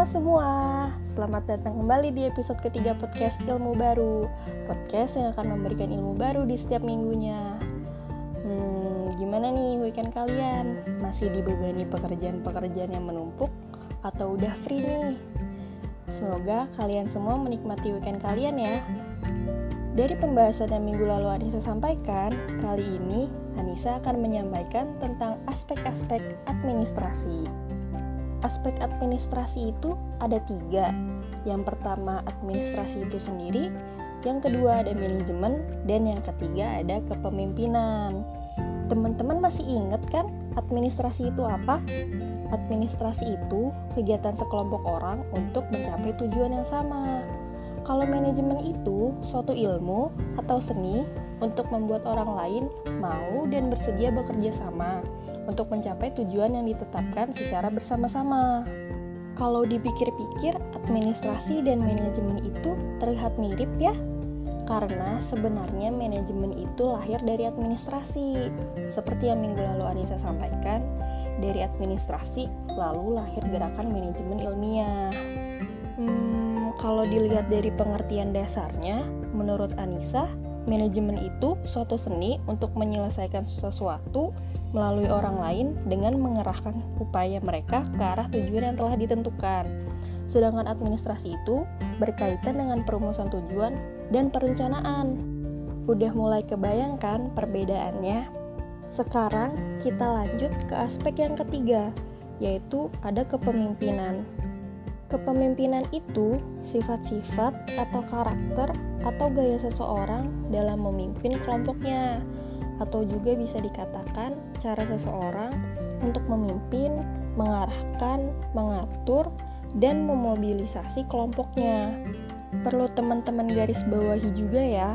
Halo semua, selamat datang kembali di episode ketiga podcast Ilmu Baru Podcast yang akan memberikan ilmu baru di setiap minggunya Hmm, gimana nih weekend kalian? Masih dibebani pekerjaan-pekerjaan yang menumpuk? Atau udah free nih? Semoga kalian semua menikmati weekend kalian ya dari pembahasan yang minggu lalu Anissa sampaikan, kali ini Anissa akan menyampaikan tentang aspek-aspek administrasi. Aspek administrasi itu ada tiga. Yang pertama administrasi itu sendiri, yang kedua ada manajemen, dan yang ketiga ada kepemimpinan. Teman-teman masih ingat kan administrasi itu apa? Administrasi itu kegiatan sekelompok orang untuk mencapai tujuan yang sama. Kalau manajemen itu suatu ilmu atau seni untuk membuat orang lain mau dan bersedia bekerja sama untuk mencapai tujuan yang ditetapkan secara bersama-sama. Kalau dipikir-pikir, administrasi dan manajemen itu terlihat mirip ya, karena sebenarnya manajemen itu lahir dari administrasi. Seperti yang minggu lalu Anissa sampaikan, dari administrasi lalu lahir gerakan manajemen ilmiah. Hmm, kalau dilihat dari pengertian dasarnya, menurut Anissa, manajemen itu suatu seni untuk menyelesaikan sesuatu melalui orang lain dengan mengerahkan upaya mereka ke arah tujuan yang telah ditentukan. Sedangkan administrasi itu berkaitan dengan perumusan tujuan dan perencanaan. Udah mulai kebayangkan perbedaannya? Sekarang kita lanjut ke aspek yang ketiga, yaitu ada kepemimpinan. Kepemimpinan itu sifat-sifat atau karakter atau gaya seseorang dalam memimpin kelompoknya, atau juga bisa dikatakan cara seseorang untuk memimpin, mengarahkan, mengatur, dan memobilisasi kelompoknya. Perlu teman-teman garis bawahi juga ya,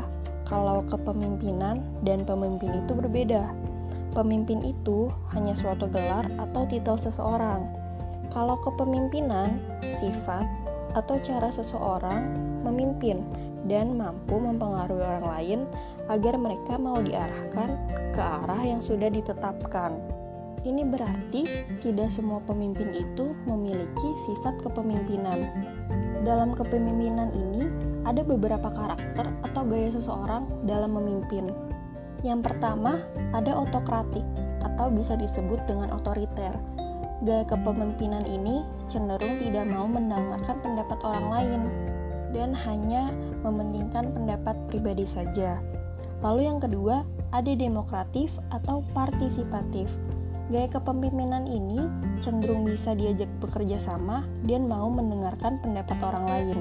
kalau kepemimpinan dan pemimpin itu berbeda. Pemimpin itu hanya suatu gelar atau titel seseorang kalau kepemimpinan, sifat atau cara seseorang memimpin dan mampu mempengaruhi orang lain agar mereka mau diarahkan ke arah yang sudah ditetapkan. Ini berarti tidak semua pemimpin itu memiliki sifat kepemimpinan. Dalam kepemimpinan ini ada beberapa karakter atau gaya seseorang dalam memimpin. Yang pertama, ada otokratik atau bisa disebut dengan otoriter Gaya kepemimpinan ini cenderung tidak mau mendengarkan pendapat orang lain dan hanya mementingkan pendapat pribadi saja. Lalu yang kedua, ada demokratif atau partisipatif. Gaya kepemimpinan ini cenderung bisa diajak bekerja sama dan mau mendengarkan pendapat orang lain.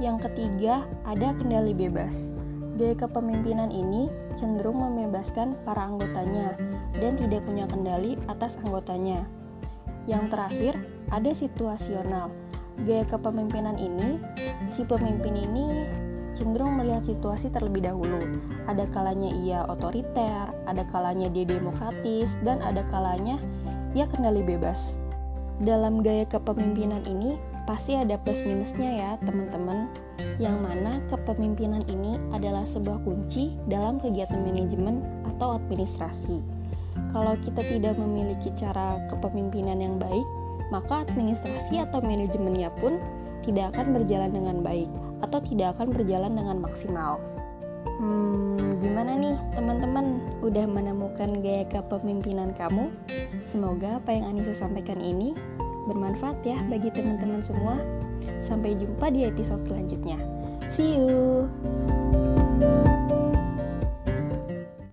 Yang ketiga, ada kendali bebas. Gaya kepemimpinan ini cenderung membebaskan para anggotanya dan tidak punya kendali atas anggotanya. Yang terakhir, ada situasional. Gaya kepemimpinan ini, si pemimpin ini cenderung melihat situasi terlebih dahulu. Ada kalanya ia otoriter, ada kalanya dia demokratis, dan ada kalanya ia kendali bebas. Dalam gaya kepemimpinan ini, pasti ada plus minusnya ya teman-teman. Yang mana kepemimpinan ini adalah sebuah kunci dalam kegiatan manajemen atau administrasi. Kalau kita tidak memiliki cara kepemimpinan yang baik, maka administrasi atau manajemennya pun tidak akan berjalan dengan baik atau tidak akan berjalan dengan maksimal. Hmm, gimana nih teman-teman? Udah menemukan gaya kepemimpinan kamu? Semoga apa yang Anissa sampaikan ini bermanfaat ya bagi teman-teman semua. Sampai jumpa di episode selanjutnya. See you.